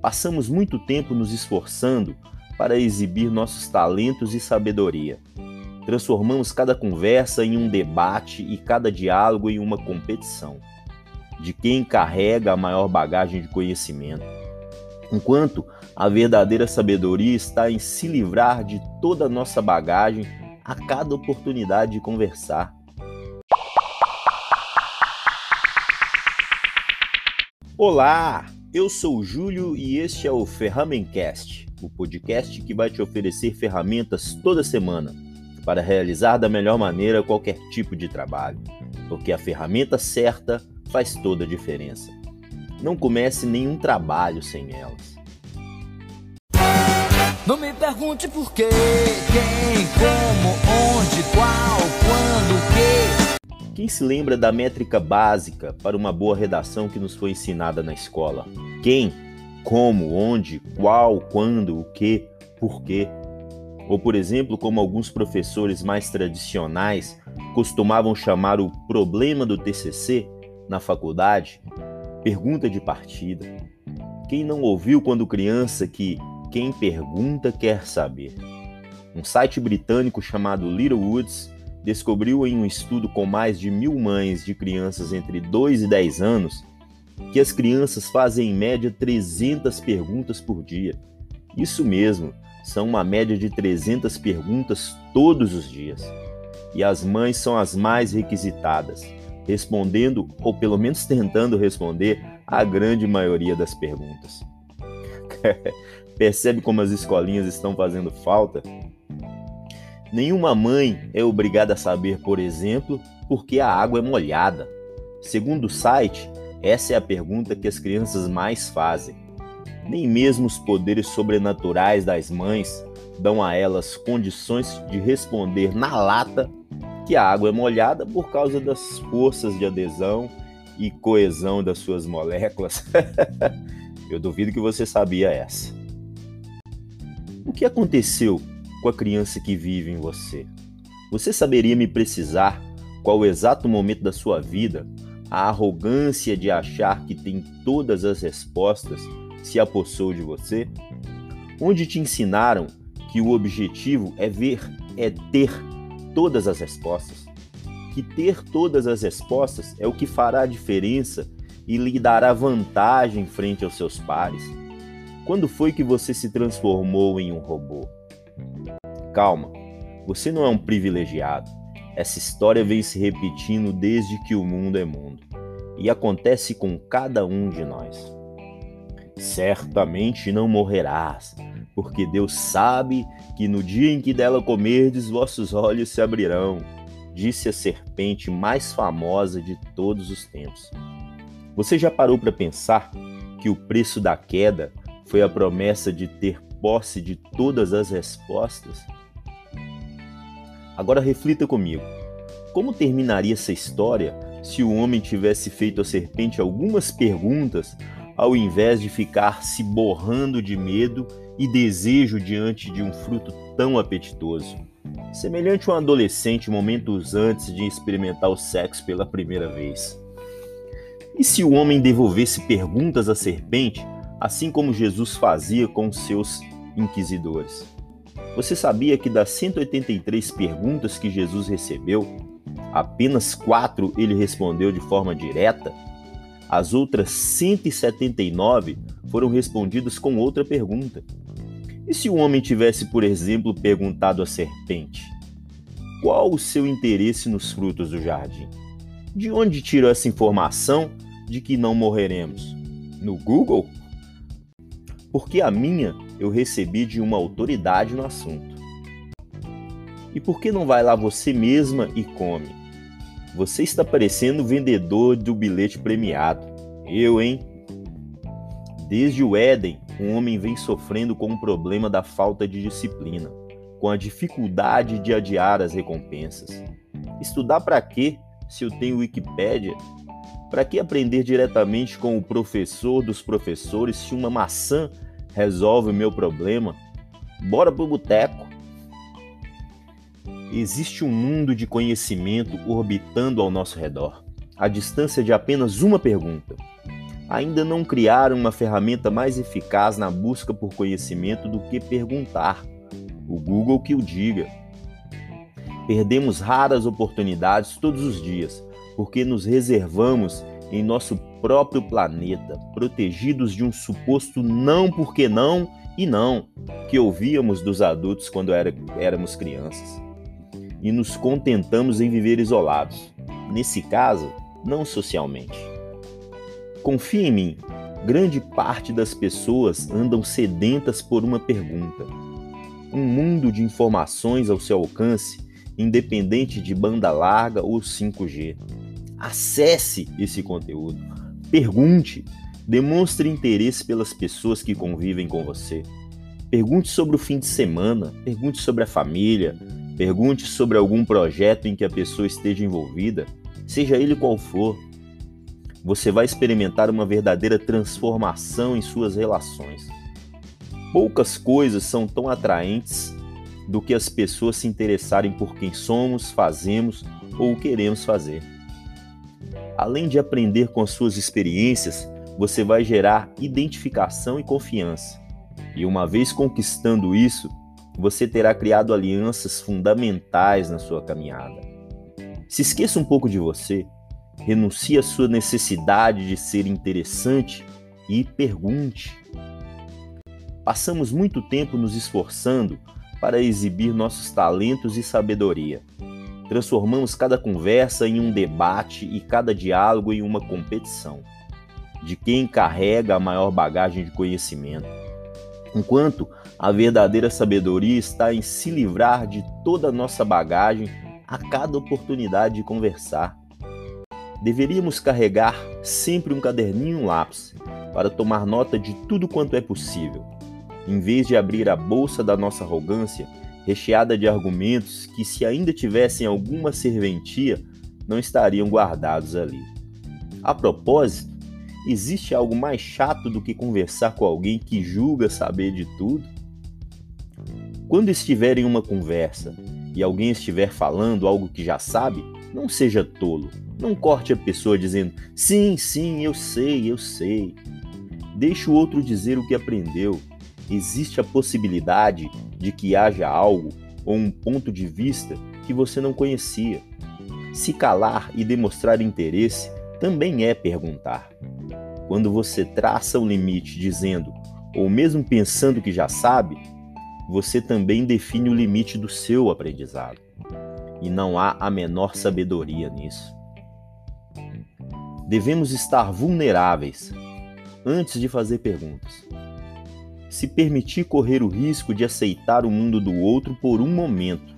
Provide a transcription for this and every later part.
Passamos muito tempo nos esforçando para exibir nossos talentos e sabedoria. Transformamos cada conversa em um debate e cada diálogo em uma competição de quem carrega a maior bagagem de conhecimento. Enquanto a verdadeira sabedoria está em se livrar de toda a nossa bagagem a cada oportunidade de conversar. Olá, eu sou o Júlio e este é o Ferramencast, o podcast que vai te oferecer ferramentas toda semana para realizar da melhor maneira qualquer tipo de trabalho, porque a ferramenta certa faz toda a diferença. Não comece nenhum trabalho sem elas. Não me pergunte por quê, quem, como, onde, qual, quando, o quê. Quem se lembra da métrica básica para uma boa redação que nos foi ensinada na escola? Quem, como, onde, qual, quando, o que, por quê? Ou, por exemplo, como alguns professores mais tradicionais costumavam chamar o problema do TCC na faculdade, pergunta de partida. Quem não ouviu quando criança que quem pergunta quer saber? Um site britânico chamado Little Woods descobriu em um estudo com mais de mil mães de crianças entre 2 e 10 anos que as crianças fazem em média 300 perguntas por dia. Isso mesmo, são uma média de 300 perguntas todos os dias. E as mães são as mais requisitadas respondendo, ou pelo menos tentando responder, a grande maioria das perguntas. Percebe como as escolinhas estão fazendo falta? Nenhuma mãe é obrigada a saber, por exemplo, por que a água é molhada. Segundo o site, essa é a pergunta que as crianças mais fazem. Nem mesmo os poderes sobrenaturais das mães dão a elas condições de responder na lata que a água é molhada por causa das forças de adesão e coesão das suas moléculas. Eu duvido que você sabia essa. O que aconteceu com a criança que vive em você? Você saberia me precisar qual o exato momento da sua vida a arrogância de achar que tem todas as respostas se apossou de você? Onde te ensinaram que o objetivo é ver, é ter todas as respostas. Que ter todas as respostas é o que fará a diferença e lhe dará vantagem frente aos seus pares. Quando foi que você se transformou em um robô? Calma, você não é um privilegiado. Essa história vem se repetindo desde que o mundo é mundo e acontece com cada um de nós. Certamente não morrerás, porque Deus sabe que no dia em que dela comerdes, vossos olhos se abrirão, disse a serpente mais famosa de todos os tempos. Você já parou para pensar que o preço da queda foi a promessa de ter posse de todas as respostas? Agora reflita comigo. Como terminaria essa história se o homem tivesse feito à serpente algumas perguntas ao invés de ficar se borrando de medo e desejo diante de um fruto tão apetitoso. Semelhante a um adolescente momentos antes de experimentar o sexo pela primeira vez. E se o homem devolvesse perguntas à serpente, assim como Jesus fazia com seus inquisidores? Você sabia que das 183 perguntas que Jesus recebeu, apenas quatro ele respondeu de forma direta? As outras 179 foram respondidas com outra pergunta. E se o homem tivesse, por exemplo, perguntado à serpente: Qual o seu interesse nos frutos do jardim? De onde tirou essa informação de que não morreremos? No Google? Porque a minha eu recebi de uma autoridade no assunto. E por que não vai lá você mesma e come? Você está parecendo o vendedor do bilhete premiado. Eu, hein? Desde o Éden, um homem vem sofrendo com o problema da falta de disciplina, com a dificuldade de adiar as recompensas. Estudar para quê se eu tenho Wikipédia? Para que aprender diretamente com o professor dos professores se uma maçã resolve o meu problema? Bora pro boteco. Existe um mundo de conhecimento orbitando ao nosso redor, à distância de apenas uma pergunta. ainda não criaram uma ferramenta mais eficaz na busca por conhecimento do que perguntar. O Google que o diga. Perdemos raras oportunidades todos os dias, porque nos reservamos em nosso próprio planeta, protegidos de um suposto não porque não e não que ouvíamos dos adultos quando era, éramos crianças. E nos contentamos em viver isolados. Nesse caso, não socialmente. Confie em mim, grande parte das pessoas andam sedentas por uma pergunta. Um mundo de informações ao seu alcance, independente de banda larga ou 5G. Acesse esse conteúdo, pergunte, demonstre interesse pelas pessoas que convivem com você. Pergunte sobre o fim de semana, pergunte sobre a família, pergunte sobre algum projeto em que a pessoa esteja envolvida, seja ele qual for você vai experimentar uma verdadeira transformação em suas relações. Poucas coisas são tão atraentes do que as pessoas se interessarem por quem somos, fazemos ou queremos fazer. Além de aprender com as suas experiências, você vai gerar identificação e confiança. E uma vez conquistando isso, você terá criado alianças fundamentais na sua caminhada. Se esqueça um pouco de você renuncie à sua necessidade de ser interessante e pergunte. Passamos muito tempo nos esforçando para exibir nossos talentos e sabedoria. Transformamos cada conversa em um debate e cada diálogo em uma competição de quem carrega a maior bagagem de conhecimento. Enquanto a verdadeira sabedoria está em se livrar de toda a nossa bagagem a cada oportunidade de conversar deveríamos carregar sempre um caderninho e um lápis para tomar nota de tudo quanto é possível, em vez de abrir a bolsa da nossa arrogância recheada de argumentos que, se ainda tivessem alguma serventia, não estariam guardados ali. A propósito, existe algo mais chato do que conversar com alguém que julga saber de tudo? Quando estiver em uma conversa e alguém estiver falando algo que já sabe, não seja tolo não corte a pessoa dizendo sim, sim, eu sei, eu sei. Deixe o outro dizer o que aprendeu. Existe a possibilidade de que haja algo ou um ponto de vista que você não conhecia. Se calar e demonstrar interesse também é perguntar. Quando você traça o limite dizendo ou mesmo pensando que já sabe, você também define o limite do seu aprendizado. E não há a menor sabedoria nisso devemos estar vulneráveis antes de fazer perguntas. Se permitir correr o risco de aceitar o mundo do outro por um momento,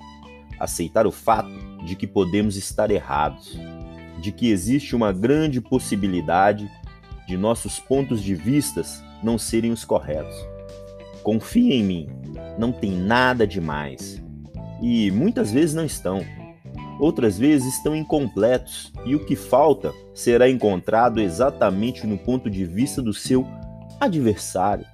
aceitar o fato de que podemos estar errados, de que existe uma grande possibilidade de nossos pontos de vistas não serem os corretos. Confie em mim, não tem nada demais. E muitas vezes não estão outras vezes estão incompletos e o que falta será encontrado exatamente no ponto de vista do seu adversário.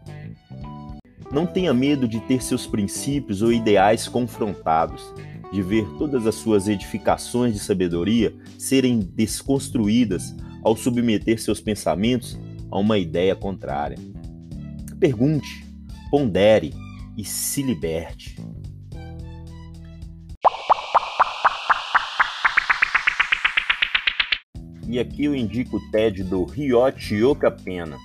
Não tenha medo de ter seus princípios ou ideais confrontados, de ver todas as suas edificações de sabedoria serem desconstruídas ao submeter seus pensamentos a uma ideia contrária. Pergunte, pondere e se liberte. E aqui eu indico o TED do Ryochi Okapena,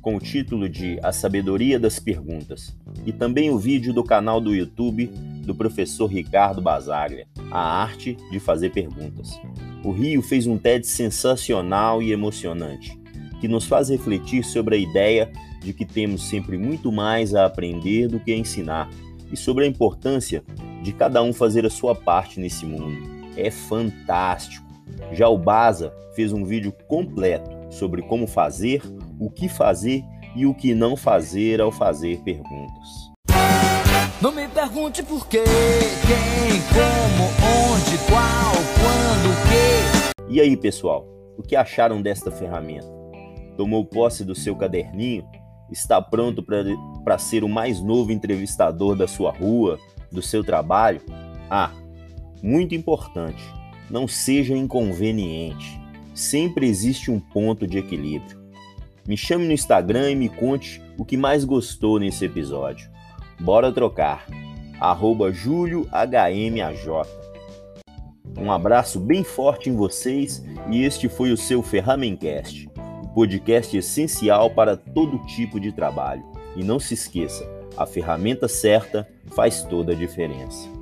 com o título de A Sabedoria das Perguntas, e também o vídeo do canal do YouTube do professor Ricardo Basaglia, A Arte de Fazer Perguntas. O Rio fez um TED sensacional e emocionante, que nos faz refletir sobre a ideia de que temos sempre muito mais a aprender do que a ensinar, e sobre a importância de cada um fazer a sua parte nesse mundo. É fantástico! Já o Baza fez um vídeo completo sobre como fazer, o que fazer e o que não fazer ao fazer perguntas. Não me pergunte por quê, quem, como, onde, qual, quando, quê. E aí, pessoal, o que acharam desta ferramenta? Tomou posse do seu caderninho? Está pronto para ser o mais novo entrevistador da sua rua, do seu trabalho? Ah, muito importante não seja inconveniente. Sempre existe um ponto de equilíbrio. Me chame no Instagram e me conte o que mais gostou nesse episódio. Bora trocar. Arroba JúlioHMAJ. Um abraço bem forte em vocês e este foi o seu Ferramencast, o um podcast essencial para todo tipo de trabalho. E não se esqueça, a ferramenta certa faz toda a diferença.